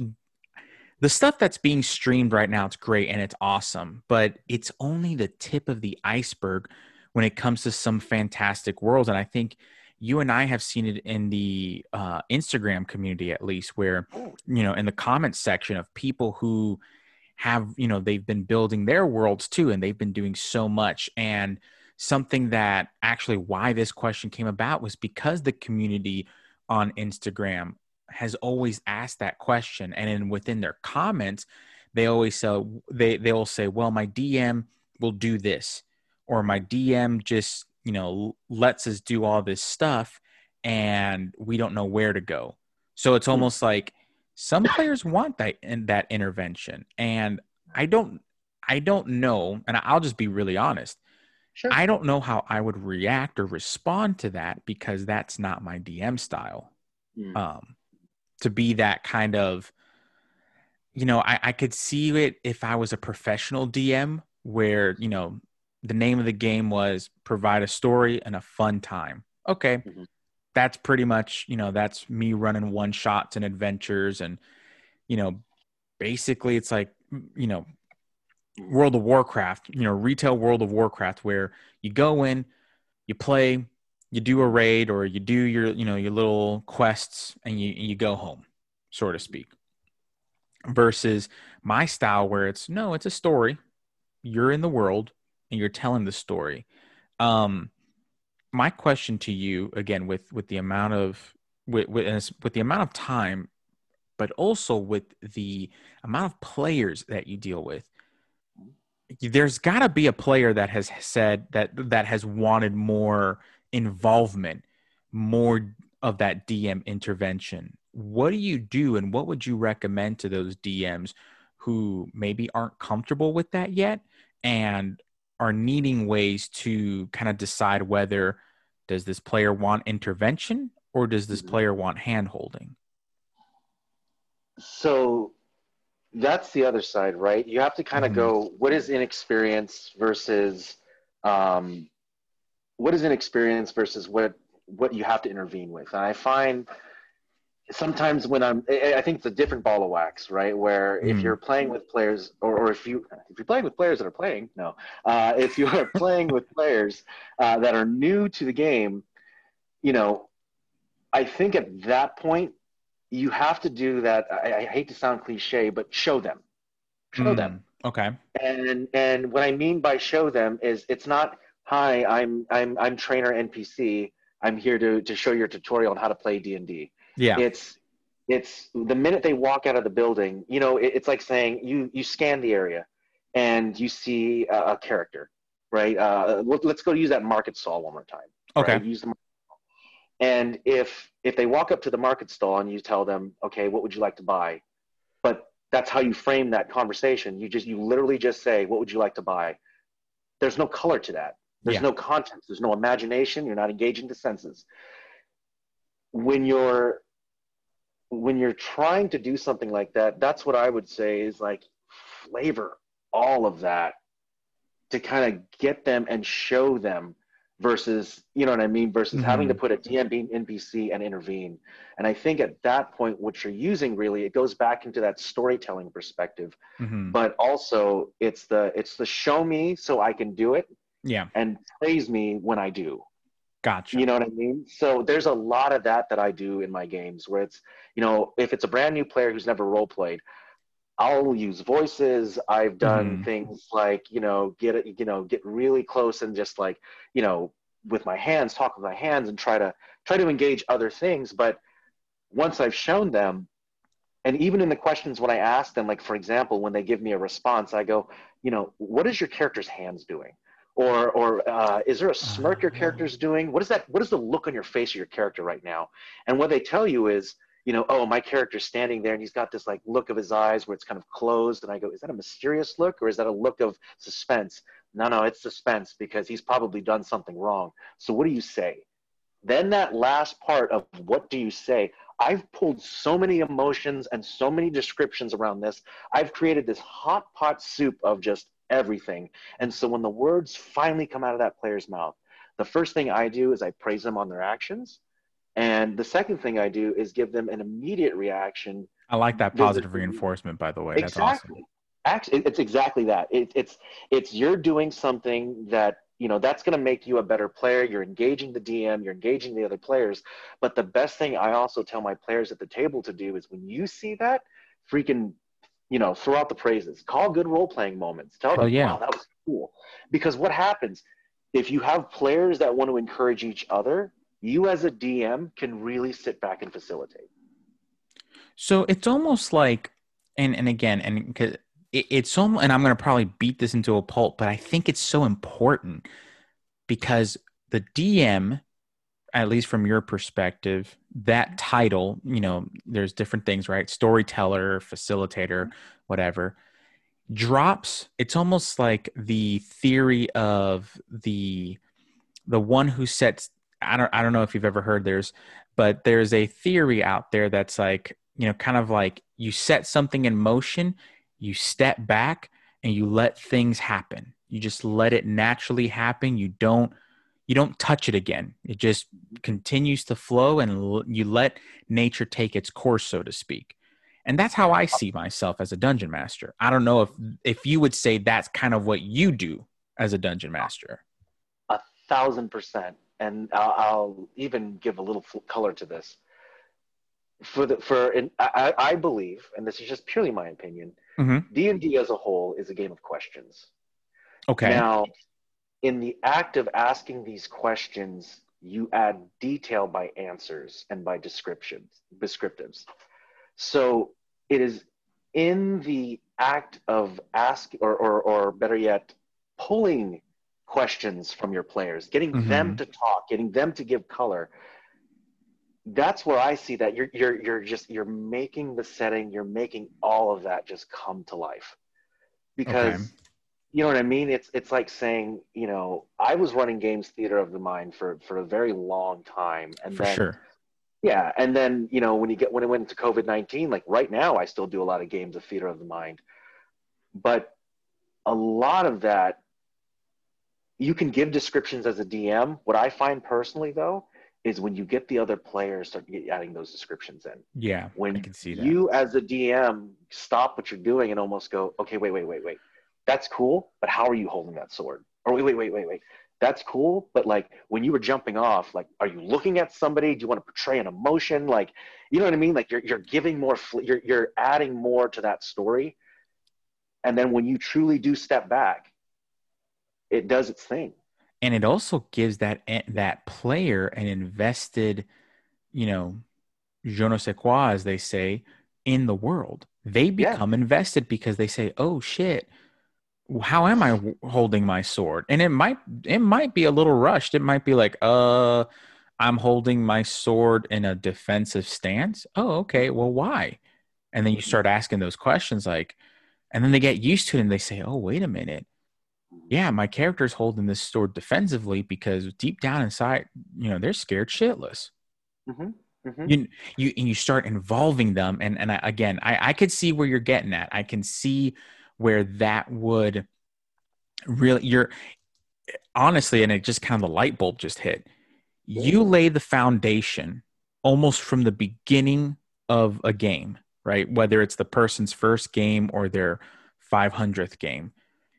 the stuff that's being streamed right now it's great and it's awesome but it's only the tip of the iceberg when it comes to some fantastic worlds and i think you and i have seen it in the uh, instagram community at least where you know in the comments section of people who have you know they've been building their worlds too and they've been doing so much and something that actually why this question came about was because the community on Instagram has always asked that question. And then within their comments they always say they they will say well my DM will do this or my DM just you know lets us do all this stuff and we don't know where to go. So it's hmm. almost like some players want that in that intervention. And I don't I don't know and I'll just be really honest Sure. I don't know how I would react or respond to that because that's not my DM style. Mm. Um, to be that kind of, you know, I, I could see it if I was a professional DM where, you know, the name of the game was provide a story and a fun time. Okay. Mm-hmm. That's pretty much, you know, that's me running one shots and adventures. And, you know, basically it's like, you know, World of Warcraft, you know, retail World of Warcraft, where you go in, you play, you do a raid, or you do your, you know, your little quests, and you you go home, so to speak. Versus my style, where it's no, it's a story. You're in the world, and you're telling the story. Um, my question to you again, with with the amount of with with, with the amount of time, but also with the amount of players that you deal with there's got to be a player that has said that that has wanted more involvement, more of that DM intervention. What do you do, and what would you recommend to those DMs who maybe aren't comfortable with that yet and are needing ways to kind of decide whether does this player want intervention or does this mm-hmm. player want hand holding? So that's the other side, right? You have to kind of mm-hmm. go, what is inexperience versus um, what is inexperience versus what what you have to intervene with. And I find sometimes when I'm, I think it's a different ball of wax, right? Where mm. if you're playing with players, or, or if you if you're playing with players that are playing, no, uh, if you are [LAUGHS] playing with players uh, that are new to the game, you know, I think at that point you have to do that. I, I hate to sound cliche, but show them, show mm, them. Okay. And and what I mean by show them is it's not hi, I'm I'm I'm trainer NPC. I'm here to to show your tutorial on how to play D and D. Yeah. It's it's the minute they walk out of the building, you know, it, it's like saying you you scan the area and you see a, a character, right? Uh, let, us go use that market stall one more time. Okay. Right? Use the and if if they walk up to the market stall and you tell them, okay, what would you like to buy? But that's how you frame that conversation. You just you literally just say, what would you like to buy? There's no color to that. There's yeah. no context. There's no imagination. You're not engaging the senses. When you're when you're trying to do something like that, that's what I would say is like flavor all of that to kind of get them and show them versus you know what I mean versus mm-hmm. having to put a DM NPC and intervene. And I think at that point, what you're using really it goes back into that storytelling perspective, mm-hmm. but also it's the it's the show me so I can do it, yeah, and praise me when I do. Gotcha. You know what I mean? So there's a lot of that that I do in my games where it's you know if it's a brand new player who's never role played, I'll use voices. I've done mm-hmm. things like, you know, get you know, get really close and just like, you know, with my hands, talk with my hands and try to try to engage other things. But once I've shown them, and even in the questions when I ask them, like for example, when they give me a response, I go, you know, what is your character's hands doing? Or, or uh, is there a smirk your character's doing? What is that? What is the look on your face of your character right now? And what they tell you is, you know, oh, my character's standing there and he's got this like look of his eyes where it's kind of closed. And I go, is that a mysterious look or is that a look of suspense? No, no, it's suspense because he's probably done something wrong. So what do you say? Then that last part of what do you say? I've pulled so many emotions and so many descriptions around this. I've created this hot pot soup of just everything. And so when the words finally come out of that player's mouth, the first thing I do is I praise them on their actions. And the second thing I do is give them an immediate reaction. I like that positive reinforcement, by the way. That's exactly. awesome. Actually, it's exactly that. It, it's it's you're doing something that you know that's going to make you a better player. You're engaging the DM. You're engaging the other players. But the best thing I also tell my players at the table to do is when you see that, freaking, you know, throw out the praises. Call good role playing moments. Tell them, oh, yeah. wow, that was cool. Because what happens if you have players that want to encourage each other? You as a DM can really sit back and facilitate. So it's almost like, and and again, and it, it's so, and I'm going to probably beat this into a pulp, but I think it's so important because the DM, at least from your perspective, that title, you know, there's different things, right? Storyteller, facilitator, whatever drops it's almost like the theory of the the one who sets I don't I don't know if you've ever heard there's but there's a theory out there that's like, you know, kind of like you set something in motion, you step back and you let things happen. You just let it naturally happen. You don't you don't touch it again. It just continues to flow and l- you let nature take its course so to speak. And that's how I see myself as a dungeon master. I don't know if if you would say that's kind of what you do as a dungeon master. A thousand percent and I'll, I'll even give a little color to this. For the for in, I, I believe, and this is just purely my opinion, mm-hmm. D and D as a whole is a game of questions. Okay. Now, in the act of asking these questions, you add detail by answers and by descriptions, descriptives. So it is in the act of ask or, or, or better yet, pulling questions from your players, getting mm-hmm. them to talk, getting them to give color. That's where I see that you're you're you're just you're making the setting, you're making all of that just come to life. Because okay. you know what I mean? It's it's like saying, you know, I was running games theater of the mind for for a very long time. And for then sure. Yeah. And then, you know, when you get when it went into COVID nineteen, like right now I still do a lot of games of theater of the mind. But a lot of that you can give descriptions as a DM. What I find personally, though, is when you get the other players start adding those descriptions in. Yeah, when I can see that. you as a DM stop what you're doing and almost go, okay, wait, wait, wait, wait. That's cool, but how are you holding that sword? Or wait, wait, wait, wait, wait. That's cool, but like when you were jumping off, like, are you looking at somebody? Do you want to portray an emotion? Like, you know what I mean? Like you're you're giving more, fl- you're you're adding more to that story, and then when you truly do step back it does its thing. and it also gives that that player an invested you know je ne sais quoi as they say in the world. They become yeah. invested because they say oh shit. How am i holding my sword? And it might it might be a little rushed. It might be like uh i'm holding my sword in a defensive stance? Oh okay. Well why? And then you start asking those questions like and then they get used to it and they say oh wait a minute yeah, my character's holding this sword defensively because deep down inside, you know, they're scared shitless. Mm-hmm. Mm-hmm. You you and you start involving them, and and I, again, I I could see where you're getting at. I can see where that would really you're honestly, and it just kind of the light bulb just hit. You lay the foundation almost from the beginning of a game, right? Whether it's the person's first game or their 500th game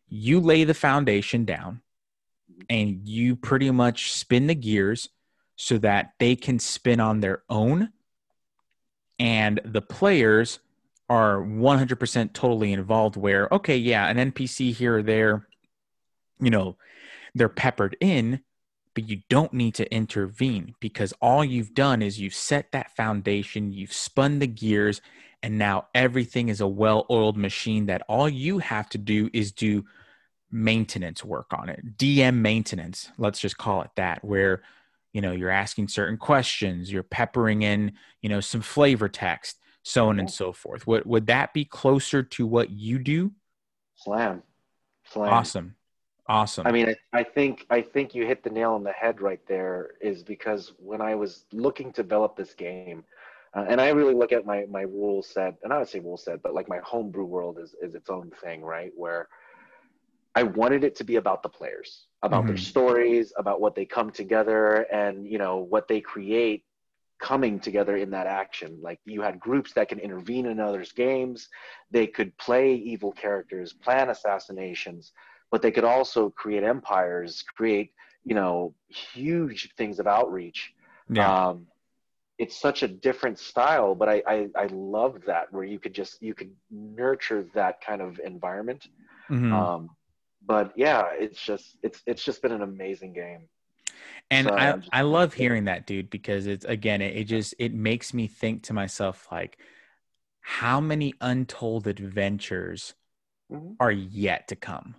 you lay the foundation down and you pretty much spin the gears so that they can spin on their own. And the players are 100% totally involved where okay yeah an npc here or there you know they're peppered in but you don't need to intervene because all you've done is you've set that foundation you've spun the gears and now everything is a well-oiled machine that all you have to do is do maintenance work on it dm maintenance let's just call it that where you know you're asking certain questions you're peppering in you know some flavor text so on and so forth. Would, would that be closer to what you do? Slam. Slam. Awesome. Awesome. I mean I, I think i think you hit the nail on the head right there is because when i was looking to develop this game uh, and I really look at my my rule set, and I would say rule set, but like my homebrew world is is its own thing, right? Where I wanted it to be about the players, about mm-hmm. their stories, about what they come together and, you know, what they create coming together in that action. Like you had groups that can intervene in others' games. They could play evil characters, plan assassinations, but they could also create empires, create, you know, huge things of outreach. Yeah. Um, it's such a different style, but I, I, I love that where you could just, you could nurture that kind of environment. Mm-hmm. Um, but yeah, it's just it's it's just been an amazing game. And so I I love hearing that, dude, because it's again, it, it just it makes me think to myself like, how many untold adventures mm-hmm. are yet to come?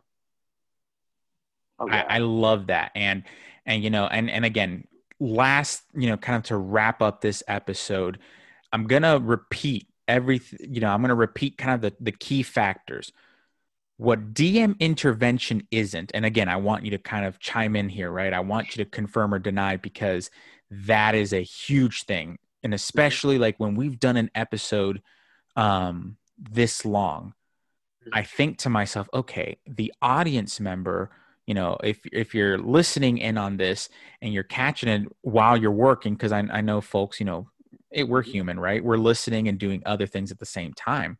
Oh, yeah. I, I love that, and and you know, and and again, last you know, kind of to wrap up this episode, I'm gonna repeat everything. You know, I'm gonna repeat kind of the the key factors what DM intervention isn't, and again, I want you to kind of chime in here, right? I want you to confirm or deny because that is a huge thing. And mm-hmm. especially like when we've done an episode um, this long, mm-hmm. I think to myself, okay, the audience member, you know, if if you're listening in on this and you're catching it while you're working, because I, I know folks, you know, it, we're mm-hmm. human, right? We're listening and doing other things at the same time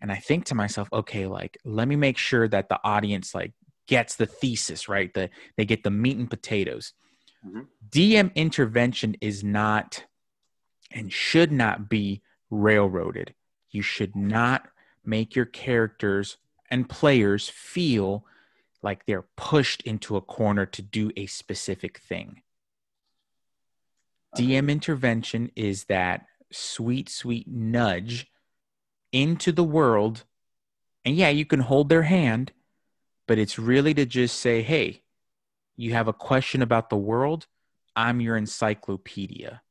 and i think to myself okay like let me make sure that the audience like gets the thesis right? That they get the meat and potatoes. Mm-hmm. dm intervention is not and should not be railroaded. You should not make your characters and players feel like they're pushed into a corner to do a specific thing. Dm intervention is that sweet sweet nudge into the world. And yeah, you can hold their hand, but it's really to just say, hey, you have a question about the world. I'm your encyclopedia.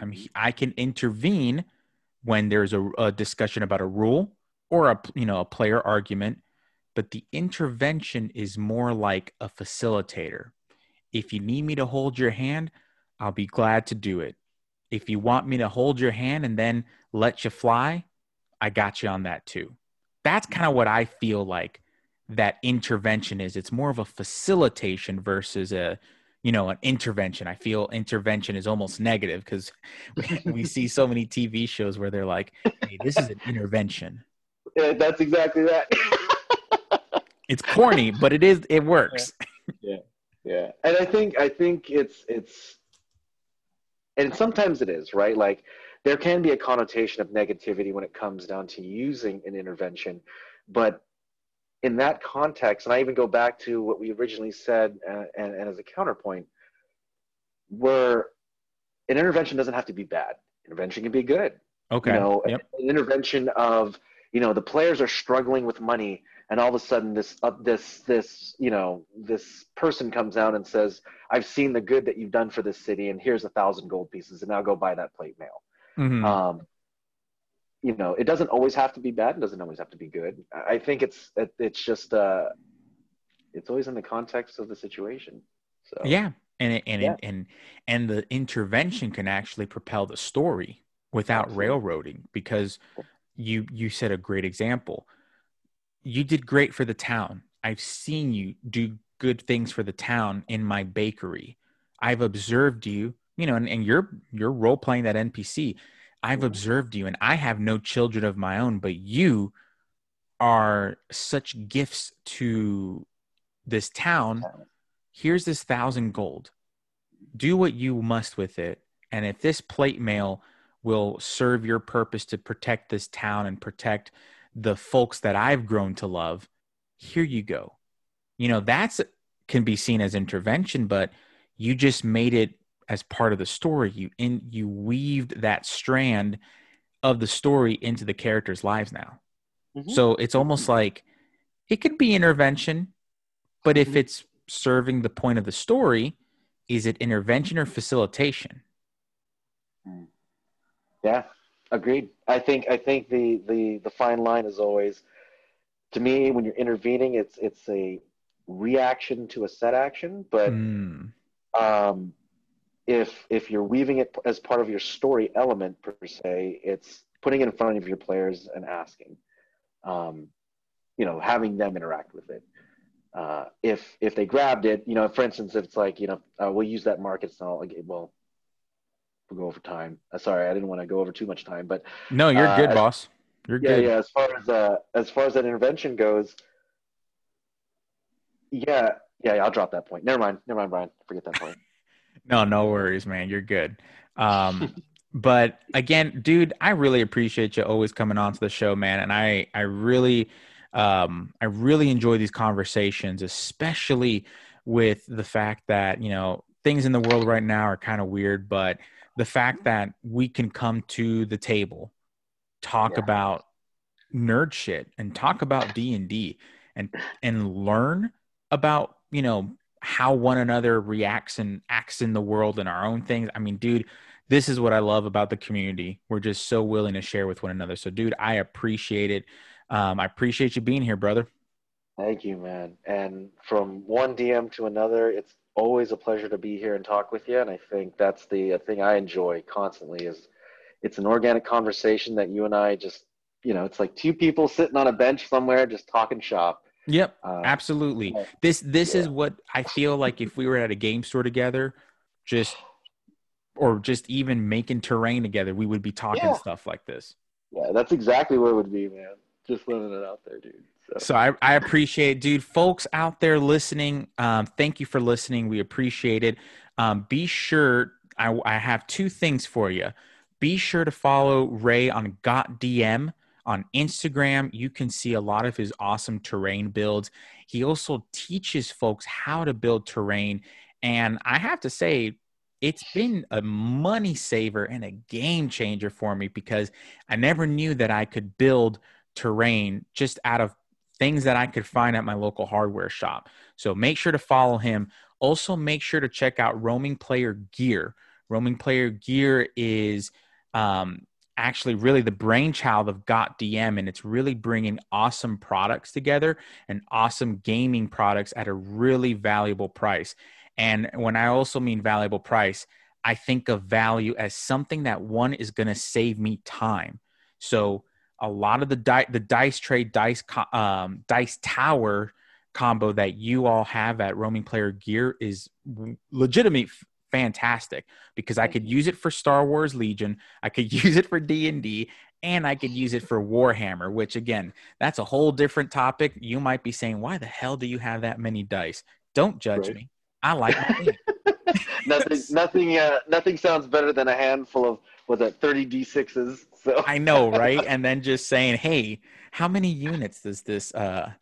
I'm, I can intervene when there's a, a discussion about a rule or a you know a player argument, but the intervention is more like a facilitator. If you need me to hold your hand, I'll be glad to do it. If you want me to hold your hand and then let you fly, I got you on that too. That's kind of what I feel like that intervention is. It's more of a facilitation versus a, you know, an intervention. I feel intervention is almost negative because [LAUGHS] we [LAUGHS] see so many TV shows where they're like, hey, this is an intervention. Yeah, that's exactly that. it's corny, but it is, it works. Yeah. yeah. Yeah. And I think, I think it's, it's, and sometimes it is, right? Like, there can be a connotation of negativity when it comes down to using an intervention, but in that context, and I even go back to what we originally said, uh, and, and as a counterpoint, where an intervention doesn't have to be bad. Intervention can be good. Okay. You know, yep. an intervention of you know the players are struggling with money, and all of a sudden this uh, this this you know this person comes out and says, "I've seen the good that you've done for this city, and here's a thousand gold pieces, and now go buy that plate mail." Mhm. Um, you know, it doesn't always have to be bad. It doesn't always have to be good. I I think it's it, it's just uh, it's always in the context of the situation. So Yeah, and it, and Yeah. It, and and the intervention can actually propel the story without Absolutely. railroading because you you set a great example. You did great for the town. I've seen you do good things for the town in my bakery. I've observed you, you know, and, and you're you're role playing that NPC. I've observed you, and I have no children of my own, but you are such gifts to this town here's this thousand gold. Do what you must with it. And if this plate mail will serve your purpose to protect this town and protect the folks that I've grown to love, here you go. You know, that's can be seen as intervention, but you just made it as part of the story. You in you weaved that strand of the story into the characters' lives now. Mhm. So it's almost like it could be intervention, but if Mhm. it's serving the point of the story, is it intervention or facilitation? Yeah, agreed. I think I think the the the fine line is always, to me, when you're intervening, it's it's a reaction to a set action. But Mm, um, if if you're weaving it as part of your story element per se, it's putting it in front of your players and asking, um, you know, having them interact with it. Uh, if if they grabbed it, you know, for instance, if it's like, you know, uh, we'll use that market style. Like, well, we'll go over time. Uh, sorry, I didn't want to go over too much time, but no, you're Uh, good, boss. You're good. yeah, good. yeah. As far as uh, as far as that intervention goes, yeah, yeah, yeah, I'll drop that point. Never mind, never mind, Brian. Forget that point. No, no worries, man. You're good. Um, [LAUGHS] but again, dude, I really appreciate you always coming on to the show, man. And I, I really, um, I really enjoy these conversations, especially with the fact that you know things in the world right now are kind of weird, but the fact that we can come to the table, talk Yeah. about nerd shit, and talk about D and D, and and learn about you know how one another reacts and acts in the world and our own things. I mean, dude, this is what I love about the community. We're just so willing to share with one another. So, dude, I appreciate it. Um, I appreciate you being here, brother. Thank you, man. And from one DM to another, it's always a pleasure to be here and talk with you. And I think that's the thing I enjoy constantly is it's an organic conversation that you and I just, you know, it's like two people sitting on a bench somewhere just talking shop. Yep, Uh, absolutely. yeah. This this is what I feel like if we were at a game store together, just or just even making terrain together, we would be talking Yeah. stuff like this. yeah, that's exactly what it would be, man. Just living it out there, dude. So, So I, I appreciate it, dude. Folks out there listening, um, thank you for listening. We appreciate it. Um, be sure, I, I have two things for you. Be sure to follow Ray on Got DM on Instagram. You can see a lot of his awesome terrain builds. He also teaches folks how to build terrain. And I have to say, it's been a money saver and a game changer for me because I never knew that I could build terrain just out of things that I could find at my local hardware shop. So make sure to follow him. Also, make sure to check out Roaming Player Gear. Roaming Player Gear is um, actually really the brainchild of Got DM, and it's really bringing awesome products together and awesome gaming products at a really valuable price. And when I also mean valuable price, I think of value as something that one is going to save me time. So a lot of the di- the dice trade dice um, dice tower combo that you all have at roaming player gear is legitimately f- fantastic because I could use it for Star Wars Legion, I could [LAUGHS] use it for D and I could use it for Warhammer. Which again, that's a whole different topic. You might be saying, "Why the hell do you have that many dice?" Don't judge Right. me. I like [LAUGHS] nothing, [LAUGHS] nothing, uh, nothing sounds better than a handful of was that thirty d sixes. So I know, right? And then just saying, "Hey, how many units does this uh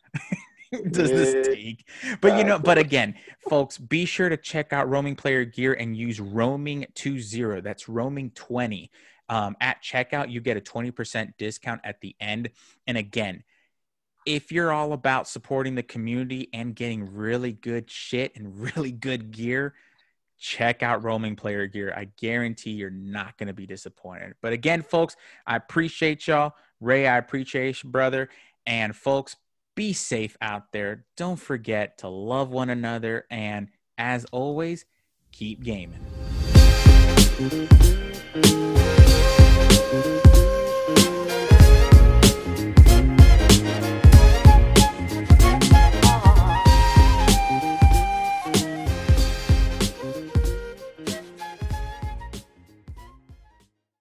[LAUGHS] does this take? But you know, but [LAUGHS] again, folks, be sure to check out roaming player gear and use roaming 20. That's roaming 20. Um, at checkout, you get a 20% discount at the end. And again, if you're all about supporting the community and getting really good shit and [LAUGHS] really good gear, check out roaming player gear. I guarantee you're not going to be disappointed. But again, folks, I appreciate y'all. Ray, I appreciate you, brother. And folks, be safe out there. Don't forget to love one another. And as always, keep gaming.